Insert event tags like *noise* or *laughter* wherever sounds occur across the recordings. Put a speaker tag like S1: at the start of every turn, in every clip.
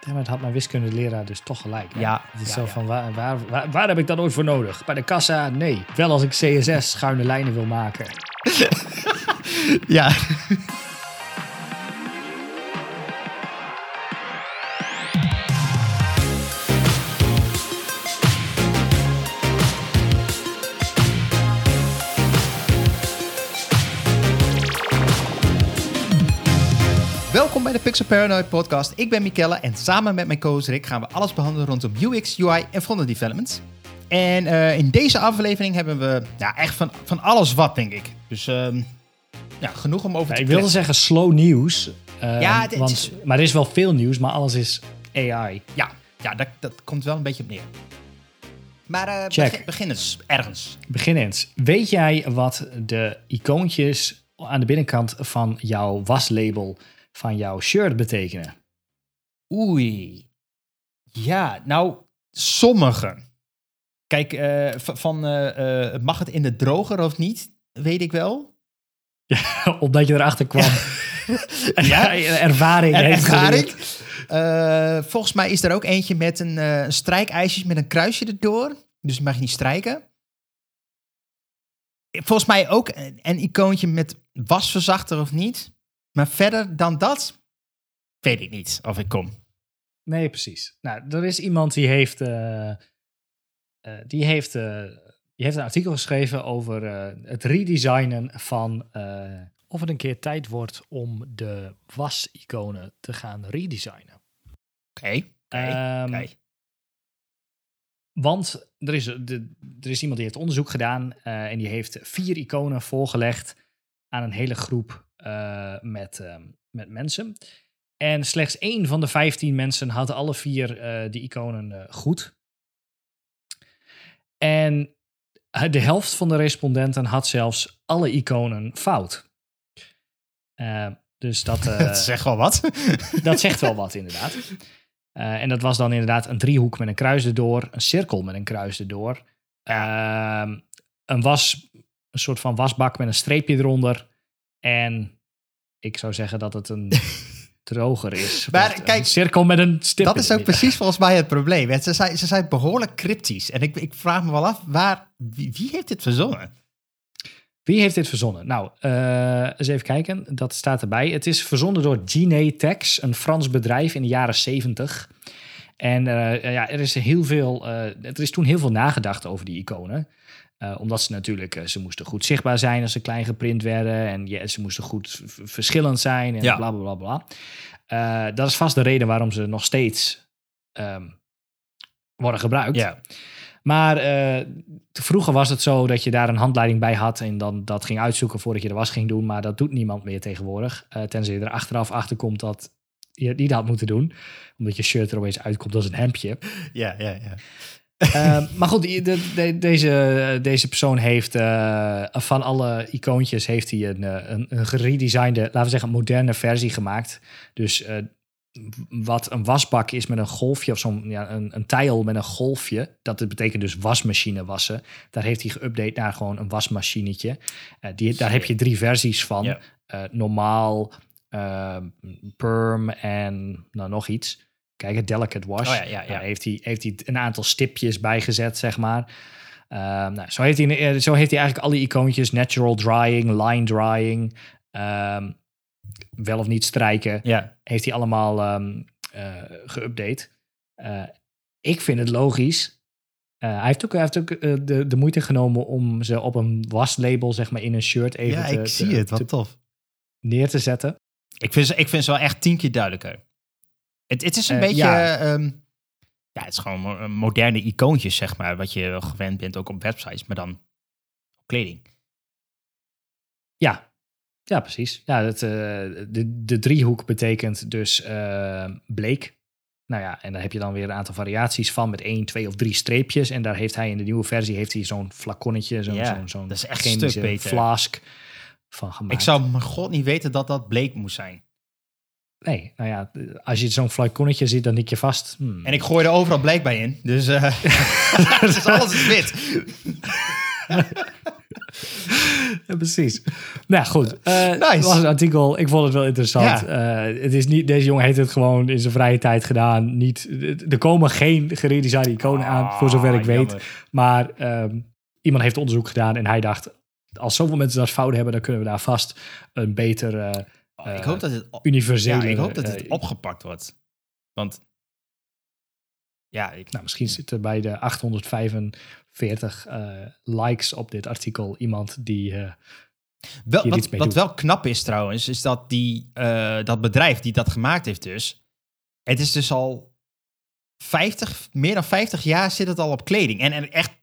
S1: Ja, maar het had mijn wiskundeleraar dus toch gelijk. hè?
S2: Ja,
S1: Het is
S2: ja,
S1: zo
S2: ja.
S1: van, waar, waar, waar, waar heb ik dat ooit voor nodig? Bij de kassa? Nee. Wel als ik CSS schuine lijnen wil maken. *laughs*
S2: Ja. De Pixel Paranoid podcast. Ik ben Mikelle en samen met mijn co-host Rick gaan we alles behandelen rondom UX, UI en frontend development. En eh, in deze aflevering hebben we ja, echt van, van alles wat, denk ik. Dus ehm, ja, genoeg om over
S1: Ja,
S2: te
S1: ik wilde zeggen slow nieuws. eh,
S2: Ja, dit
S1: want,
S2: is-
S1: Maar er is wel veel nieuws, maar alles is AI.
S2: Ja, ja dat, dat komt wel een beetje op neer. Maar eh, begin, begin eens ergens.
S1: Begin eens. Weet jij wat de icoontjes aan de binnenkant van jouw waslabel van jouw shirt betekenen?
S2: Oei. Ja, nou, sommige. Kijk, eh, van eh, eh, mag het in de droger of niet, weet ik wel. *laughs*
S1: Omdat je erachter kwam. *laughs* *laughs*
S2: Ja.
S1: ervaring.
S2: Er-
S1: heeft
S2: ervaring. Eh, volgens mij is er ook eentje met een, strijkijsjes met een kruisje erdoor. Dus die mag je niet strijken. Volgens mij ook een, een icoontje met wasverzachter of niet. Maar verder dan dat, weet ik niet of ik kom.
S1: Nee, precies. Nou, er is iemand die heeft, eh, die heeft, eh, die heeft een artikel geschreven over het redesignen van of het een keer tijd wordt om de was-iconen te gaan redesignen.
S2: Oké, oké,
S1: Ehm,
S2: oké.
S1: Want er is, de, er is iemand die heeft onderzoek gedaan en die heeft vier iconen voorgelegd aan een hele groep met, ehm, met mensen. En slechts één van de vijftien mensen had alle vier eh, die iconen eh, goed. En eh, de helft van de respondenten had zelfs alle iconen fout. Eh, dus dat, *laughs* eh,
S2: Dat zegt wel wat. *laughs*
S1: dat zegt wel wat, inderdaad. Eh, en dat was dan inderdaad een driehoek met een kruis erdoor, een cirkel met een kruis erdoor, ehm, een was, een soort van wasbak met een streepje eronder. En ik zou zeggen dat het een *laughs* droger is.
S2: Maar kijk,
S1: een cirkel met een stip.
S2: Dat is ook precies volgens mij het probleem. Ze zijn, ze zijn behoorlijk cryptisch. En ik, ik vraag me wel af, waar, wie, wie heeft dit verzonnen?
S1: Wie heeft dit verzonnen? Nou, eh, eens even kijken. Dat staat erbij. Het is verzonnen door Ginetex, een Frans bedrijf in de jaren 70. En eh, ja, er is heel veel. eh, er is toen heel veel nagedacht over die iconen. Eh, omdat ze natuurlijk, eh, ze moesten goed zichtbaar zijn als ze klein geprint werden. En ja, ze moesten goed verschillend zijn en
S2: Ja.
S1: bla bla bla bla. Dat is vast de reden waarom ze nog steeds ehm, worden gebruikt.
S2: Ja.
S1: Maar vroeger was het zo dat je daar een handleiding bij had en dan dat ging uitzoeken voordat je de was ging doen. Maar dat doet niemand meer tegenwoordig. Tenzij je er achteraf achter komt dat je niet had moeten doen. Omdat je shirt er opeens uitkomt als een hemdje.
S2: Ja, ja, ja.
S1: Eh, maar goed, die- de- de- deze, deze persoon heeft eh, van alle icoontjes heeft hij een, eh, een, een geredesignde, laten we zeggen, moderne versie gemaakt. Dus eh, wat een wasbak is met een golfje of zo'n ja, een, een tijl met een golfje, dat betekent dus wasmachine wassen. Daar heeft hij geüpdate naar gewoon een wasmachinetje. Die, daar heb je drie versies van.
S2: Ja.
S1: Normaal, perm en nou, nog iets. Kijk, het delicate wash.
S2: Oh ja, ja, ja.
S1: Daar heeft hij, heeft hij een aantal stipjes bijgezet, zeg maar. Ehm, nou, zo, heeft hij, eh, zo heeft hij eigenlijk alle icoontjes. Natural drying, line drying. ehm, wel of niet strijken.
S2: ja.
S1: Heeft hij allemaal ehm eh, geüpdate. Eh, ik vind het logisch. Hij heeft ook, hij heeft ook de, de moeite genomen om ze op een waslabel, zeg maar, in een shirt even
S2: ja,
S1: te,
S2: ik zie
S1: te-
S2: het. Wat tof.
S1: neer te zetten.
S2: Ik vind, ze, ik vind ze wel echt tien keer duidelijker. Het, het is een
S1: Eh,
S2: beetje...
S1: ja.
S2: ehm, ja, het is gewoon mo- moderne icoontjes, zeg maar. Wat je gewend bent, ook op websites. Maar dan op kleding.
S1: Ja, ja precies. Ja, het, eh, de, de driehoek betekent dus eh, bleek. Nou ja, en daar heb je dan weer een aantal variaties van met één, twee of drie streepjes. En daar heeft hij in de nieuwe versie heeft hij zo'n flaconnetje, zo'n
S2: Ja,
S1: zo'n zo'n
S2: dat is echt een stuk beter.
S1: flask van gemaakt.
S2: Ik zou mijn god niet weten dat dat bleek moest zijn.
S1: Nee, nou ja, als je zo'n flaconnetje ziet, dan dik je vast. hmm.
S2: En ik gooi er overal bleek bij in. Dus, *laughs* dus alles is wit. *laughs*
S1: Ja, precies. Nou goed, eh
S2: Nice.
S1: het was een artikel. Ik vond het wel interessant. Eh, het is niet, deze jongen heeft het gewoon in zijn vrije tijd gedaan. Niet, er komen geen geredesignede iconen aan, voor zover ik
S2: Ah,
S1: weet. Maar ehm, iemand heeft onderzoek gedaan en hij dacht... als zoveel mensen dat fout hebben, dan kunnen we daar vast een beter eh,
S2: Oh, ik hoop dat het,
S1: universele...
S2: ja, ik hoop dat het
S1: eh,
S2: opgepakt wordt. Want ja, ik,
S1: Nou, misschien zit er bij de 845 eh, likes op dit artikel iemand die... eh,
S2: Wel, wat, wat
S1: doet.
S2: wel knap is trouwens, is dat die, eh, dat bedrijf die dat gemaakt heeft dus... Het is dus al 50, meer dan 50 jaar zit het al op kleding. En, en echt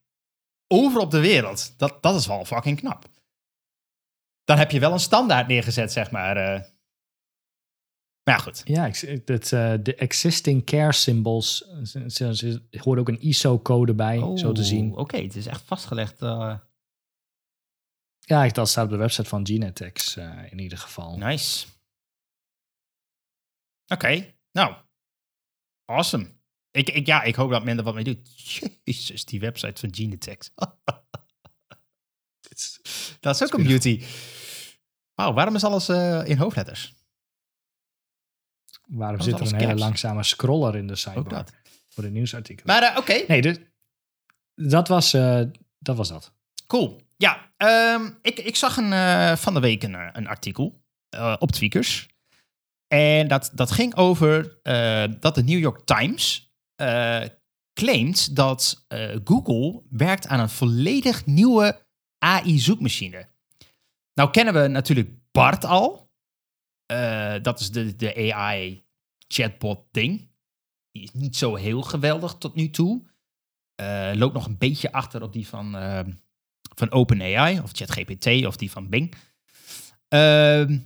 S2: over op de wereld. Dat, dat is wel fucking knap. Dan heb je wel een standaard neergezet, zeg maar. eh. Maar ja, goed.
S1: Ja, dat, eh, de existing care symbols. Er hoort ook een ISO-code bij, zo te zien.
S2: Oh, Oké, het is echt vastgelegd. eh,
S1: Ja, dat staat op de website van Genetics eh, in ieder geval.
S2: nice. Oké, nou. Awesome. Ik, ik, ja, ik hoop dat men er wat mee doet. Jezus, die website van Genetex. dat is ook een beauty. Wauw, waarom is alles eh, in hoofdletters?
S1: Waarom zit er een hele langzame scroller in de
S2: Ook
S1: sidebar
S2: dat.
S1: voor de nieuwsartikelen?
S2: Maar eh, oké,
S1: Nee, dus, dat, was, eh, dat was dat.
S2: cool. Ja, ehm, ik, ik zag een, eh, van de week een, een artikel eh, op Tweakers. En dat, dat ging over eh, dat de New York Times eh, claimt dat eh, Google werkt aan een volledig nieuwe AI-zoekmachine. Nou kennen we natuurlijk BART al. Eh, dat is de, de AI-chatbot-ding. Die is niet zo heel geweldig tot nu toe. Loopt nog een beetje achter op die van, van OpenAI of ChatGPT of die van Bing. Ehm,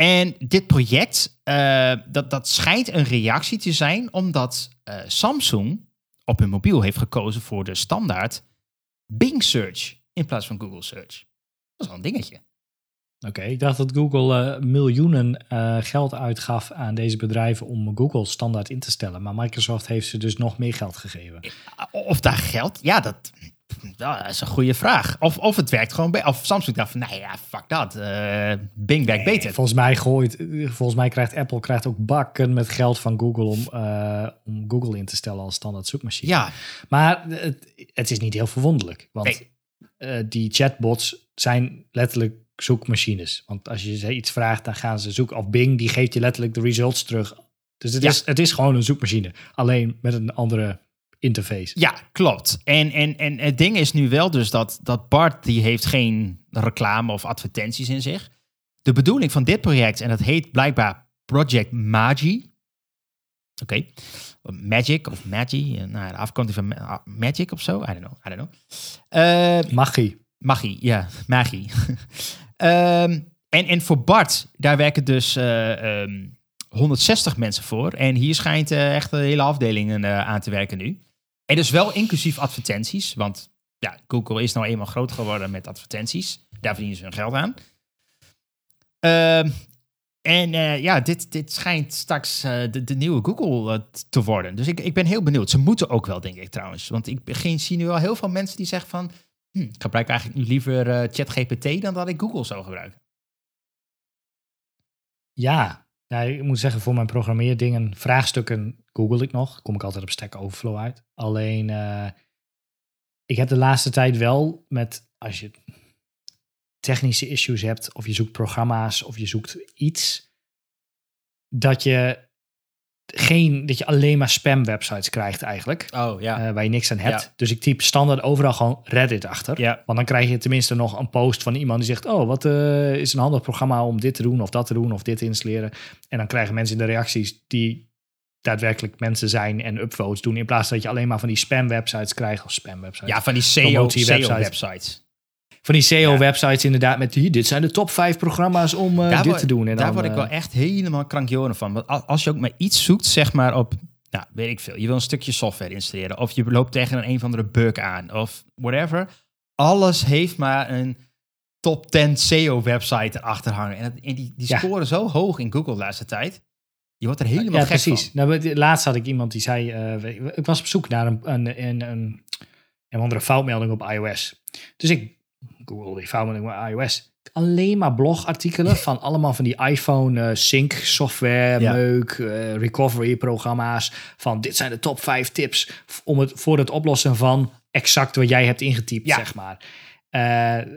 S2: en dit project, eh, dat, dat schijnt een reactie te zijn omdat eh, Samsung op hun mobiel heeft gekozen voor de standaard Bing Search in plaats van Google Search. Dat is wel een dingetje.
S1: Oké, ik dacht dat Google eh, miljoenen geld uitgaf aan deze bedrijven om Google standaard in te stellen. Maar Microsoft heeft ze dus nog meer geld gegeven.
S2: Of daar geld, ja, dat, dat is een goede vraag. Of, of het werkt gewoon bij, of Samsung dacht van, nee ja, fuck dat, eh, Bing werkt beter.
S1: Volgens mij, gooit, volgens mij krijgt Apple krijgt ook bakken met geld van Google om, eh, om Google in te stellen als standaard zoekmachine.
S2: Ja,
S1: Maar het, het is niet heel verwonderlijk. Want
S2: Nee.
S1: eh, die chatbots zijn letterlijk zoekmachines. Want als je ze iets vraagt, dan gaan ze zoeken. Of Bing, die geeft je letterlijk de results terug. Dus het,
S2: Ja.
S1: is, het is gewoon een zoekmachine. Alleen met een andere interface.
S2: Ja, klopt. En, en, en het ding is nu wel dus dat, dat Bart die heeft geen reclame of advertenties in zich. De bedoeling van dit project, en dat heet blijkbaar Project Magi. Oké. Magic of Magi. eh, Nou, de afkorting van ma- ah, Magic of zo. I don't know. I don't know. Eh,
S1: Magie.
S2: Magie, ja, magie. *laughs* Ehm, en, en voor Bart, daar werken dus eh, ehm, 160 mensen voor. En hier schijnt echt een hele afdeling aan te werken nu. En dus wel inclusief advertenties. Want ja, Google is nou eenmaal groot geworden met advertenties. Daar verdienen ze hun geld aan. Ehm, en eh, ja, dit, dit schijnt straks eh, de, nieuwe Google eh, te worden. Dus ik, ik ben heel benieuwd. Ze moeten ook wel, denk ik trouwens. Want ik begin, zie nu al heel veel mensen die zeggen van... Hm, ik gebruik eigenlijk nu liever ChatGPT dan dat ik Google zou gebruiken.
S1: Ja. Nou, ik moet zeggen, voor mijn programmeerdingen, vraagstukken google ik nog. Kom ik altijd op Stack Overflow uit. Alleen, eh, ik heb de laatste tijd wel met, als je technische issues hebt, of je zoekt programma's, of je zoekt iets, dat je geen, dat je alleen maar spam websites krijgt eigenlijk,
S2: Oh, ja.
S1: eh, waar je niks aan hebt.
S2: Ja.
S1: Dus ik typ standaard overal gewoon Reddit achter.
S2: ja.
S1: Want dan krijg je tenminste nog een post van iemand die zegt: Oh, wat eh, is een handig programma om dit te doen, of dat te doen, of dit te installeren. En dan krijgen mensen in de reacties die daadwerkelijk mensen zijn en upvotes doen. In plaats dat je alleen maar van die spam-websites krijgt, of spam-websites.
S2: ja, van die SEO,
S1: Promotie-websites.
S2: SEO-websites.
S1: Van die SEO-websites inderdaad met die, dit zijn de top 5 programma's om eh, dit
S2: word-
S1: te doen. En
S2: daar
S1: dan,
S2: word ik
S1: eh,
S2: wel echt helemaal krankjoren van. Want al- als je ook maar iets zoekt, zeg maar op, nou, weet ik veel. Je wil een stukje software installeren. Of je loopt tegen een, een of andere bug aan. Of whatever. Alles heeft maar een top 10 SEO-website erachter hangen. En, dat- en die, die
S1: Ja.
S2: scoren zo hoog in Google de laatste tijd. Je wordt er helemaal
S1: ja,
S2: gek
S1: precies.
S2: van.
S1: Nou, laatst had ik iemand die zei, eh, ik was op zoek naar een, een, een, een, een andere foutmelding op iOS. Dus ik Google die fout met iOS. Alleen maar blogartikelen *laughs* van allemaal van die iPhone eh, sync software,
S2: Ja.
S1: meuk, eh, recovery programma's. Van dit zijn de top 5 tips om het, voor het oplossen van exact wat jij hebt ingetypt,
S2: Ja.
S1: zeg maar.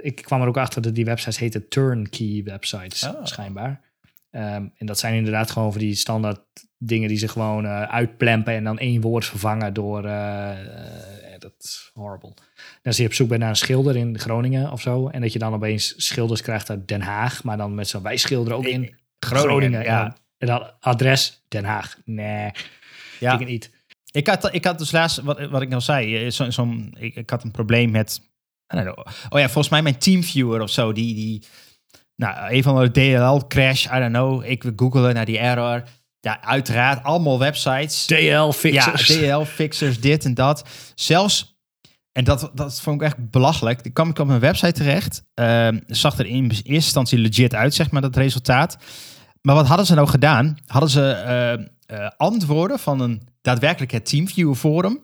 S1: Ik kwam er ook achter dat die websites heten turnkey websites,
S2: Oh.
S1: schijnbaar. Ehm, en dat zijn inderdaad gewoon voor die standaard dingen die ze gewoon eh, uitplempen en dan één woord vervangen door. eh, eh, dat is horrible. En als je op zoek bent naar een schilder in Groningen of zo, en dat je dan opeens schilders krijgt uit Den Haag, maar dan met zo'n wij schilderen ook in Groningen.
S2: ja.
S1: En, dan, en dan adres Den Haag. Nee,
S2: Ja.
S1: ik niet.
S2: Ik had, ik had dus laatst, wat, wat ik al zei, eh, zo, zo'n- ik, ik had een probleem met, oh ja, volgens mij mijn Teamviewer of zo, die, die nou, een van de DLL crash, I don't know. Ik wil googelen naar die error. Ja, uiteraard, allemaal websites.
S1: DL fixers.
S2: Ja, DL fixers, dit en dat. Zelfs, en dat, dat vond ik echt belachelijk. Dan kwam ik op een website terecht. Ehm, zag er in eerste instantie legit uit, zeg maar, dat resultaat. Maar wat hadden ze nou gedaan? Hadden ze eh, eh, antwoorden van een daadwerkelijk het TeamViewer forum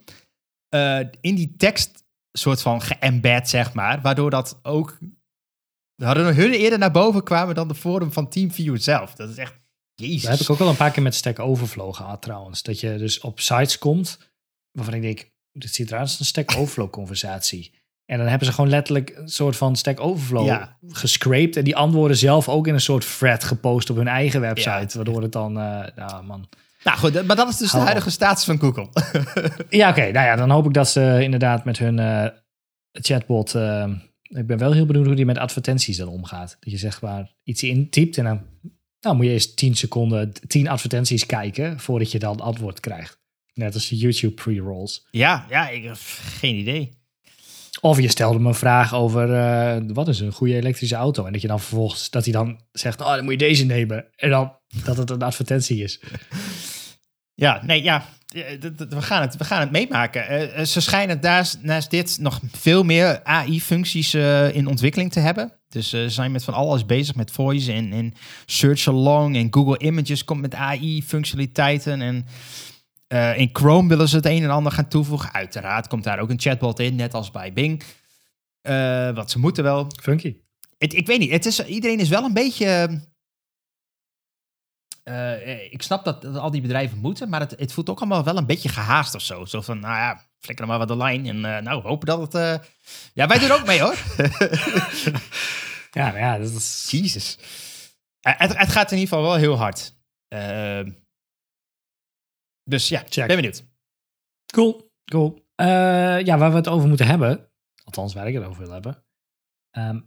S2: eh, in die tekst soort van geëmbed, zeg maar. Waardoor dat ook... Hadden hun eerder naar boven kwamen dan de forum van TeamViewer zelf. Dat is echt... Jezus.
S1: Dat heb ik ook al een paar keer met Stack Overflow gehad trouwens. Dat je dus op sites komt waarvan ik denk, dit ziet eruit als een Stack *laughs* Overflow conversatie. En dan hebben ze gewoon letterlijk een soort van Stack Overflow
S2: Ja.
S1: gescraped. En die antwoorden zelf ook in een soort thread gepost op hun eigen website.
S2: Ja.
S1: Waardoor het dan, nou man.
S2: Nou goed, maar dat is dus de huidige status van Google.
S1: Ja, oké. nou ja, dan hoop ik dat ze inderdaad met hun eh, chatbot... eh, ik ben wel heel benieuwd hoe die met advertenties dan omgaat. Dat je zeg maar iets intypt en dan nou, moet je eerst 10 seconden, 10 advertenties kijken voordat je dan antwoord krijgt. Net als de YouTube pre-rolls.
S2: Ja, ja, ik heb geen idee.
S1: Of je stelde me een vraag over eh, wat is een goede elektrische auto. En dat je dan vervolgens, dat hij dan zegt, oh, dan moet je deze nemen. En dan dat het een advertentie is.
S2: Ja, nee, ja, we gaan het, we gaan het meemaken. Eh, eh, ze schijnen naast, naast dit nog veel meer AI-functies eh, in ontwikkeling te hebben. Dus eh, ze zijn met van alles bezig met voice en, en search along. En Google Images komt met AI-functionaliteiten. En eh, in Chrome willen ze het een en ander gaan toevoegen. Uiteraard komt daar ook een chatbot in, net als bij Bing. Eh, wat ze moeten wel.
S1: Funky.
S2: Het, ik weet niet, het is, iedereen is wel een beetje. Eh, ik snap dat, dat al die bedrijven moeten, maar het, het voelt ook allemaal wel een beetje gehaast of zo. Zo van, nou ja, flikker er maar wat de lijn. En eh, nou, hopen dat het. eh, Ja, wij doen ook mee hoor. *laughs*
S1: Ja, ja, dat is...
S2: Jezus. Eh, het, het gaat in ieder geval wel heel hard. Eh, dus ja,
S1: Check.
S2: ben benieuwd.
S1: Cool, cool. Eh, ja, waar we het over moeten hebben, althans waar ik het over wil hebben. Ehm,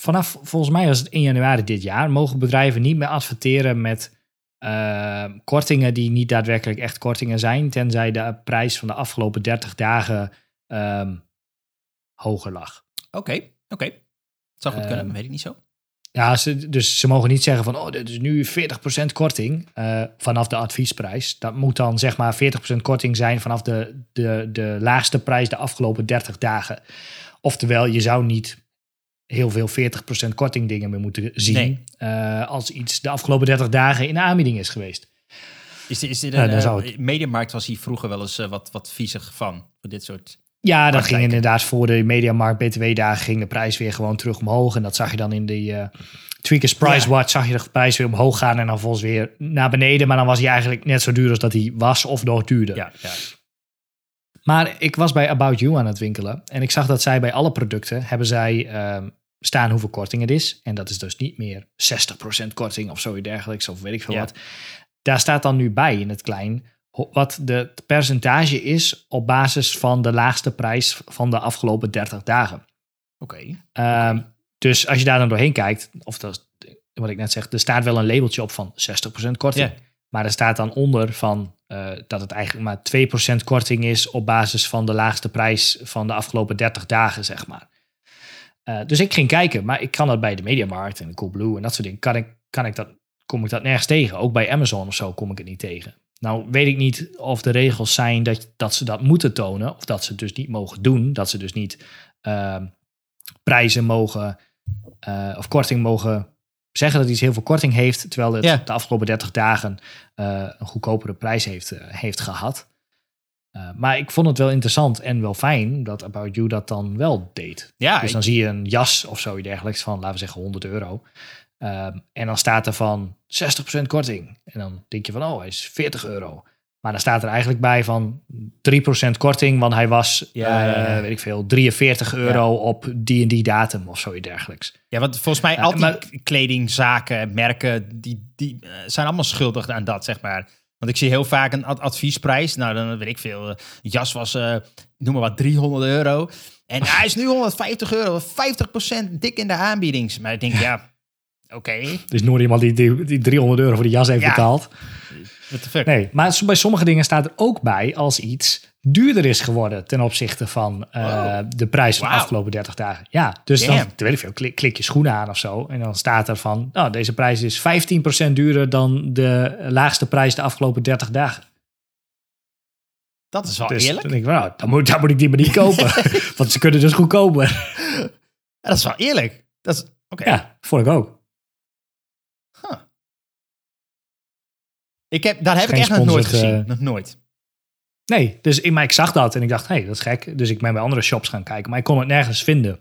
S1: vanaf, volgens mij was het 1 januari dit jaar, mogen bedrijven niet meer adverteren met ehm, kortingen die niet daadwerkelijk echt kortingen zijn, tenzij de prijs van de afgelopen 30 dagen ehm, hoger lag.
S2: Oké, oké. Het zou goed kunnen,
S1: Ehm,
S2: weet ik niet zo.
S1: Ja, ze, dus ze mogen niet zeggen van, oh, dit is nu 40% korting eh, vanaf de adviesprijs. Dat moet dan zeg maar 40% korting zijn vanaf de, de, de laagste prijs de afgelopen 30 dagen. Oftewel, je zou niet heel veel 40% korting dingen meer moeten zien
S2: Nee.
S1: eh, als iets de afgelopen 30 dagen in de aanbieding is geweest.
S2: Is, dit- is dit een, eh, Mediamarkt was hier vroeger wel eens eh, wat, wat viezig van, voor dit soort...
S1: Ja, dat ging inderdaad voor de Mediamarkt BTW-dagen ging de prijs weer gewoon terug omhoog. En dat zag je dan in de eh Tweakers Price
S2: Ja.
S1: Watch, zag je de prijs weer omhoog gaan en dan volgens weer naar beneden. Maar dan was hij eigenlijk net zo duur als dat hij was of nog duurder.
S2: Ja, ja.
S1: Maar ik was bij About You aan het winkelen en ik zag dat zij bij alle producten hebben zij ehm, staan hoeveel korting het is. En dat is dus niet meer 60% korting of zoiets dergelijks of weet ik veel
S2: Ja.
S1: wat. Daar staat dan nu bij in het klein wat de het percentage is op basis van de laagste prijs van de afgelopen 30 dagen.
S2: Oké.
S1: Ehm, Dus als je daar dan doorheen kijkt, of dat wat ik net zeg, er staat wel een labeltje op van 60% korting. Maar er staat dan onder van eh, dat het eigenlijk maar 2% korting is op basis van de laagste prijs van de afgelopen 30 dagen, zeg maar. Eh, dus ik ging kijken, maar ik kan dat bij de Mediamarkt en de Coolblue en dat soort dingen, kan ik, kan ik dat, kom ik dat nergens tegen. Ook bij Amazon of zo kom ik het niet tegen. Nou weet ik niet of de regels zijn dat, dat ze dat moeten tonen, of dat ze het dus niet mogen doen. Dat ze dus niet ehm, prijzen mogen, eh, of korting mogen zeggen dat iets heel veel korting heeft, terwijl het
S2: Ja.
S1: de afgelopen 30 dagen eh, een goedkopere prijs heeft, heeft gehad. Uh, maar ik vond het wel interessant en wel fijn dat About You dat dan wel deed.
S2: Ja,
S1: dus dan zie je een jas of zoiets dergelijks van, laten we zeggen, 100 euro. Um, en dan staat er van 60% korting. En dan denk je van, oh, hij is 40 euro. Maar dan staat er eigenlijk bij van 3% korting, want hij was, ja, ja, weet ik veel, 43 euro op die en die datum of zoiets dergelijks.
S2: Ja, want volgens mij al die kledingzaken, merken, die, die uh, zijn allemaal schuldig aan dat, zeg maar. Want ik zie heel vaak een ad adviesprijs. Nou, dan weet ik veel. Uh, jas was, noem maar wat, 300 euro. En hij is nu 150 euro, 50% dik in de aanbiedings. Maar ik denk, ja, *laughs* oké. Okay.
S1: Is nooit iemand die, die, die 300 euro voor de jas heeft betaald. Nee, maar bij sommige dingen staat er ook bij als iets duurder is geworden ten opzichte van uh, de prijs van de afgelopen 30 dagen. Ja, dus Damn. dan weet ik veel, klik, klik, je schoenen aan of zo. En dan staat er van, nou, deze prijs is 15% duurder dan de laagste prijs de afgelopen 30 dagen.
S2: Dat is wel dus eerlijk.
S1: Dan denk ik, nou, dan moet, dan moet ik die maar niet kopen. *laughs* want ze kunnen dus goedkoper.
S2: Dat is wel eerlijk. Dat is, oké.
S1: Ja, vond ik ook.
S2: Ik heb, daar heb ik echt nog nooit gezien. Uh, nog nooit.
S1: Nee, dus ik, maar ik zag dat en ik dacht, hé, hey, dat is gek. Dus ik ben bij andere shops gaan kijken, maar ik kon het nergens vinden.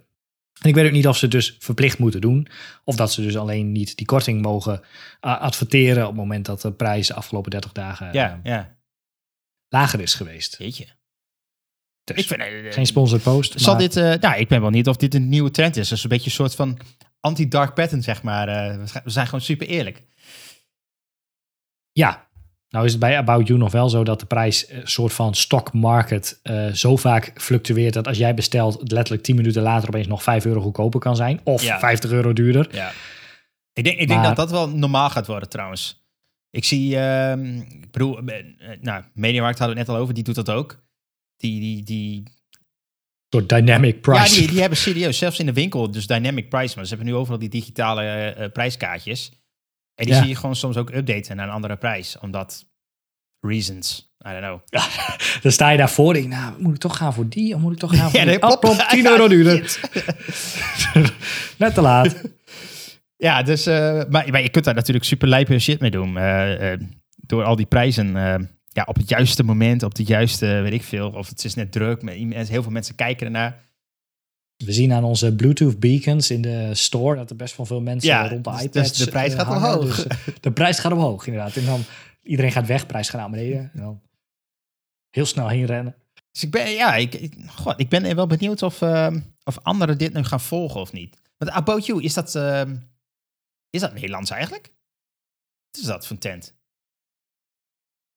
S1: En ik weet ook niet of ze het dus verplicht moeten doen. Of dat ze dus alleen niet die korting mogen adverteren op het moment dat de prijs de afgelopen 30 dagen
S2: ja, uh, ja.
S1: lager is geweest.
S2: Weet je.
S1: Dus, ik vind, uh, geen sponsored post.
S2: Zal dit, nou, ik ben wel niet of dit een nieuwe trend is. Dat is een beetje een soort van anti-dark pattern, zeg maar. we zijn gewoon super eerlijk.
S1: Ja, nou is het bij About You nog wel zo dat de prijs een soort van stock market uh, zo vaak fluctueert dat als jij bestelt, letterlijk 10 minuten later opeens nog 5 euro goedkoper kan zijn. Of ja. 50 euro duurder.
S2: Ja. Ik denk, ik denk dat dat wel normaal gaat worden trouwens. Ik zie, uh, ik bedoel, eh, nou, Mediamarkt hadden we het net al over, die doet dat ook. Die, die, die...
S1: Door dynamic price.
S2: Ja, die, die hebben serieus, zelfs in de winkel, dus dynamic price. Maar ze hebben nu overal die digitale uh, prijskaartjes. En die zie je gewoon soms ook updaten naar een andere prijs. Omdat reasons. I don't know. Ja, *laughs*
S1: dan sta je daarvoor nou, moet ik toch gaan voor die? Of moet ik toch *laughs* gaan voor ja, nee, oh, *laughs* 10 euro duurder. Net te laat.
S2: Ja, dus, uh, maar, maar, je kunt daar natuurlijk super lijpe shit mee doen. Uh, uh, door al die prijzen ja, op het juiste moment, op de juiste, weet ik veel. Of het is net druk, heel veel mensen kijken ernaar.
S1: We zien aan onze Bluetooth beacons in de store dat er best wel veel mensen
S2: ja,
S1: rond de
S2: dus,
S1: iPads
S2: dus de prijs gaat omhoog. Dus,
S1: de prijs gaat omhoog, inderdaad. En dan iedereen gaat weg, prijs gaat naar beneden. En dan heel snel heen rennen.
S2: Dus ik ben, ja, ik, ik, God, ik ben wel benieuwd of, uh, of anderen dit nu gaan volgen of niet. Want About You, is dat, uh, is dat Nederlands eigenlijk? Wat is dat voor tent?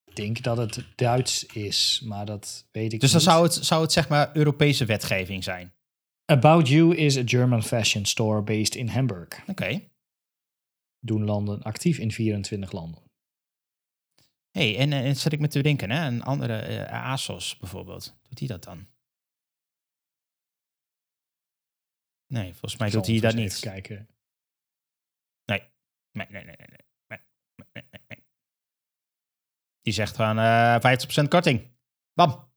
S1: Ik denk dat het Duits is, maar dat weet ik
S2: dus
S1: niet.
S2: Dus dan zou het, zou het zeg maar Europese wetgeving zijn?
S1: About You is a German fashion store based in Hamburg.
S2: Oké. Okay.
S1: Doen landen actief in 24 landen.
S2: hey, en, en zat ik me te denken, hè? een andere uh, ASOS bijvoorbeeld. Doet hij dat dan? Nee, volgens mij doet hij dat niet.
S1: Kijken.
S2: Nee. Nee, nee, nee, nee. nee. nee, nee, nee. Die zegt gewoon uh, eh, 50% korting. Bam.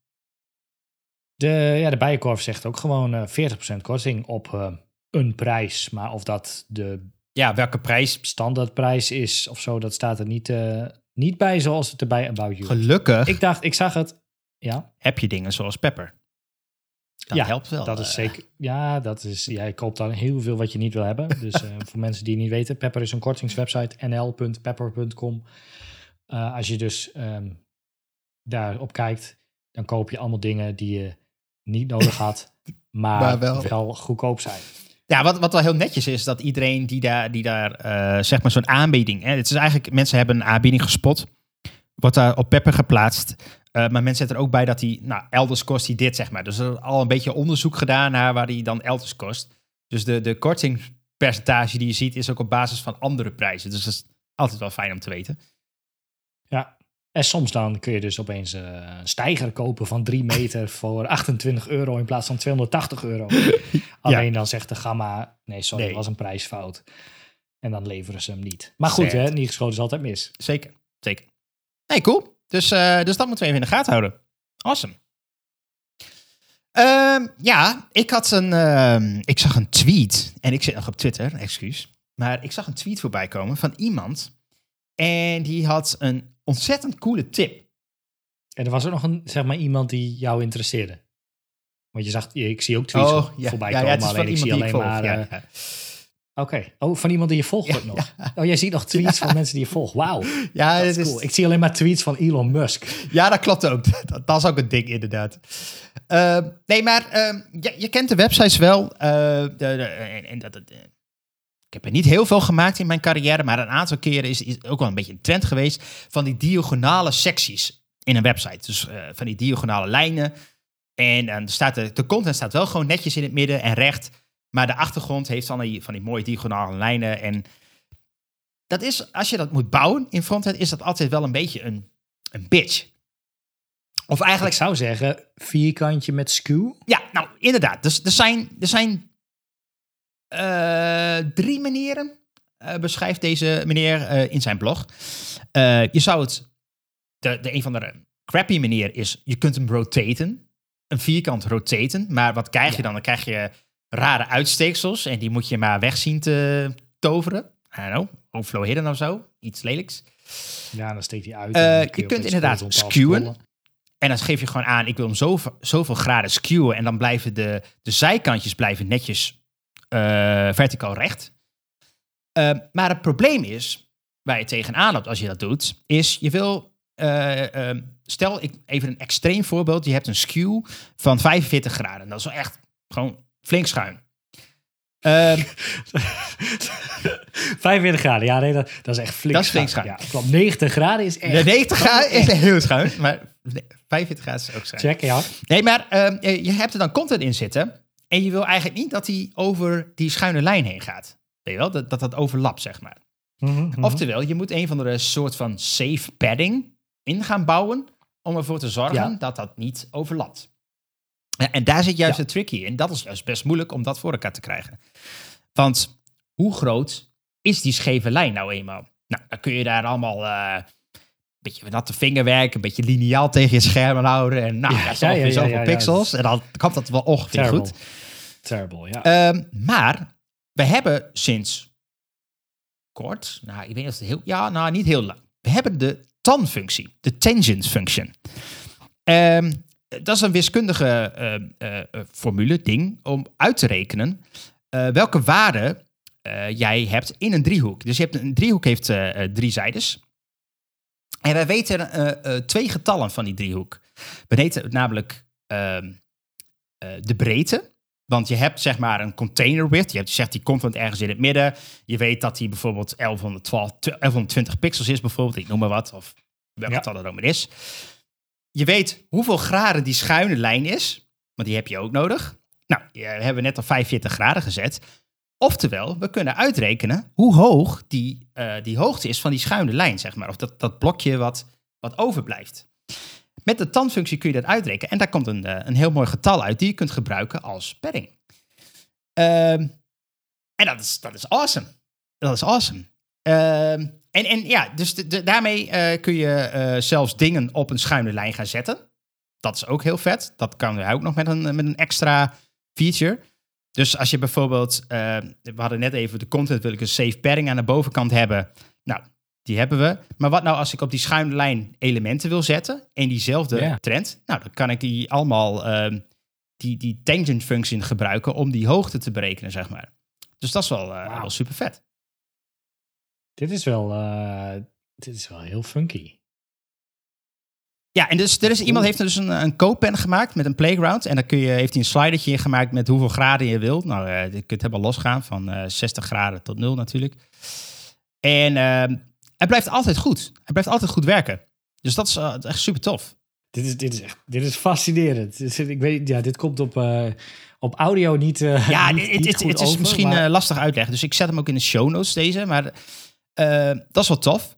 S1: De, ja, de Bijenkorf zegt ook gewoon uh, eh, 40% korting op uh, een prijs. Maar of dat de
S2: ja, welke prijs?
S1: standaardprijs is of zo, dat staat er niet, uh, niet bij zoals het erbij About You
S2: Gelukkig.
S1: Ik dacht, ik zag het. Ja.
S2: Heb je dingen zoals Pepper? Dat ja, helpt wel.
S1: Dat is zeker. Ja, dat is. Jij koopt dan heel veel wat je niet wil hebben. *laughs* Dus voor mensen die niet weten, Pepper is een kortingswebsite nl.pepper.com. als je dus um, daarop kijkt, dan koop je allemaal dingen die je niet nodig had, *laughs* maar, wel. goedkoop zijn.
S2: Ja, wat, wat wel heel netjes is, dat iedereen die daar, die daar uh, zeg maar zo'n aanbieding... Hè, het is eigenlijk, mensen hebben een aanbieding gespot, wordt daar op Pepper geplaatst. Uh, maar mensen zetten er ook bij dat hij, nou, elders kost hij dit, zeg maar. Dus er is al een beetje onderzoek gedaan naar waar hij dan elders kost. Dus de, de kortingpercentage die je ziet, is ook op basis van andere prijzen. Dus dat is altijd wel fijn om te weten.
S1: Ja, en soms dan kun je dus opeens uh, een stijger kopen van 3 *laughs* meter voor 28 euro in plaats van 280 euro. *laughs* Alleen dan zegt de gamma, nee sorry, dat was een prijsfout. En dan leveren ze hem niet. Maar goed, hè, niet geschoten is altijd mis.
S2: Zeker, zeker. Nee, cool. Dus, uh, dus dat moeten we even in de gaten houden. Awesome. Uh, ja, ik had een, uh, ik zag een tweet en ik zit nog op Twitter, excuus. Maar ik zag een tweet voorbij komen van iemand en die had een ontzettend coole tip.
S1: En er was ook nog een, zeg maar, iemand die jou interesseerde. Want je zag, ik zie ook tweets
S2: Oh, ja,
S1: voorbij
S2: ja, ja,
S1: komen,
S2: van
S1: alleen ik zie
S2: ik
S1: alleen
S2: volg.
S1: maar...
S2: ja,
S1: eh,
S2: ja.
S1: Oké. Oh, van iemand die je volgt nog. Oh, jij ziet nog *laughs* tweets van mensen die je volgt. Wauw,
S2: Ja,
S1: dat is
S2: is,
S1: cool. Ik zie alleen maar tweets van Elon Musk.
S2: ja, dat klopt ook. *laughs* Dat, is ook een ding, inderdaad. Eh, nee, maar eh, je, je kent de websites wel. eh, en, dat, ik heb er niet heel veel gemaakt in mijn carrière, maar een aantal keren is, is ook wel een beetje een trend geweest van die diagonale secties in een website. Dus eh, van die diagonale lijnen. En eh, er staat de, de content staat wel gewoon netjes in het midden en recht. Maar de achtergrond heeft dan die, van die mooie diagonale lijnen. En dat is, als je dat moet bouwen in frontend, is dat altijd wel een beetje een, een bitch. Of
S1: Ik
S2: eigenlijk,
S1: zou zeggen, vierkantje met skew.
S2: ja, nou inderdaad. Dus er zijn, er zijn eh, drie manieren, eh, beschrijft deze meneer eh, in zijn blog. Eh, je zou het, de, de een van de crappy manier is, je kunt hem rotaten. Een vierkant rotaten. Maar wat krijg je
S1: Ja.
S2: dan? Dan krijg je rare uitsteeksels en die moet je maar weg zien te toveren. I don't know, overflow hidden of zo. Iets lelijks.
S1: Ja, dan steekt hij uit.
S2: Eh, je kunt inderdaad skewen. En dan geef je gewoon aan, ik wil hem zoveel, zoveel graden skewen. En dan blijven de, de zijkantjes blijven netjes eh, verticaal recht. Eh, maar het probleem is, waar je tegenaan loopt als je dat doet, is je wil... eh, eh, stel, ik, even een extreem voorbeeld. Je hebt een skew van 45 graden. Dat is wel echt gewoon flink schuin. Ehm, *laughs*
S1: 45 graden, ja, nee, dat, dat is echt flink
S2: Dat is flink
S1: schuin.
S2: schuin.
S1: Ja, klopt. 90 graden is echt...
S2: de 90 graden is heel schuin, maar 45 graden is ook schuin.
S1: Check, ja.
S2: Nee, maar ehm, je je hebt er dan content in zitten. En je wil eigenlijk niet dat die over die schuine lijn heen gaat. Weet je wel? Dat dat, dat overlapt, zeg maar.
S1: Mhm, mhm.
S2: Oftewel, je moet een van de soort van safe padding in gaan bouwen. Om ervoor te zorgen
S1: Ja.
S2: dat dat niet overlapt. En daar zit juist
S1: Ja.
S2: de tricky in. Dat is juist best moeilijk om dat voor elkaar te krijgen. Want hoe groot is die scheve lijn nou eenmaal? Nou, dan kun je daar allemaal eh, beetje met natte vingerwerk, een beetje lineaal tegen je scherm houden. En nou,
S1: Ja,
S2: dat is
S1: ja, ja,
S2: zoveel pixels. En dan komt dat wel ongeveer
S1: Terrible.
S2: goed.
S1: Terrible, ja.
S2: Ehm, maar we hebben sinds kort, nou, ik weet niet of het heel, ja, nou, niet heel lang. We hebben de tan-functie, de tangent function. Ehm, dat is een wiskundige ehm, eh, eh, formule, ding, om uit te rekenen eh, welke waarde jij hebt in een driehoek. Dus je hebt een driehoek heeft drie zijdes. En wij weten eh, eh, twee getallen van die driehoek. We weten namelijk ehm, eh, de breedte. Want je hebt zeg maar een container width. Je hebt, zegt die content ergens in het midden. Je weet dat die bijvoorbeeld 1112, 1120 pixels is bijvoorbeeld. Ik noem maar wat. Of welk
S1: Ja.
S2: getal dat ook maar is. Je weet hoeveel graden die schuine lijn is. Want die heb je ook nodig. Nou, die hebben we net op 45 graden gezet. Oftewel, we kunnen uitrekenen hoe hoog die, eh, die hoogte is van die schuine lijn, zeg maar. Of dat, dat blokje wat, wat overblijft. Met de tandfunctie kun je dat uitrekenen. En daar komt een, eh, een heel mooi getal uit die je kunt gebruiken als padding. Ehm, en dat is, dat is awesome. Dat is awesome. Ehm, en, en ja, dus daarmee eh, kun je zelfs dingen op een schuine lijn gaan zetten. Dat is ook heel vet. Dat kan ook nog met een, met een extra feature. Dus als je bijvoorbeeld, eh, we hadden net even de content, wil ik een safe padding aan de bovenkant hebben. Nou, die hebben we. Maar wat nou als ik op die schuine lijn elementen wil zetten en diezelfde trend? Nou, dan kan ik die allemaal, ehm, die, die tangent function gebruiken om die hoogte te berekenen, zeg maar. Dus dat is wel,
S1: Wauw.
S2: wel super vet.
S1: Dit is wel, eh, dit is wel heel funky.
S2: Ja, en dus er is iemand heeft dus een, een co-pen gemaakt met een playground. En dan kun je, heeft hij een slidertje gemaakt met hoeveel graden je wilt. Nou, eh, je kunt helemaal losgaan van eh 60 graden tot 0 natuurlijk. En ehm het blijft altijd goed. Het blijft altijd goed werken. Dus dat is eh, echt super tof.
S1: Dit is, dit is echt, dit is fascinerend. Dit is- ik weet, ja, dit komt op, op audio niet,
S2: Ja,
S1: niet,
S2: het,
S1: niet
S2: het, is
S1: over,
S2: misschien
S1: maar-
S2: lastig uitleggen. Dus ik zet hem ook in de show notes deze. Maar dat is wel tof.